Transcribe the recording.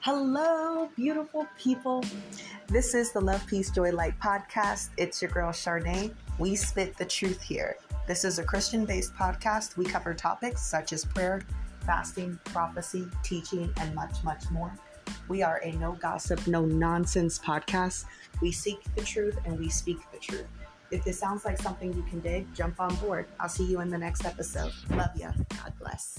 Hello, beautiful people. This is the Love, Peace, Joy, Light podcast. It's your girl, Charnay. We spit the truth here. This is a Christian based podcast. We cover topics such as prayer, fasting, prophecy, teaching, and much, much more. We are a no gossip, no nonsense podcast. We seek the truth and we speak the truth. If this sounds like something you can dig, jump on board. I'll see you in the next episode. Love ya. God bless.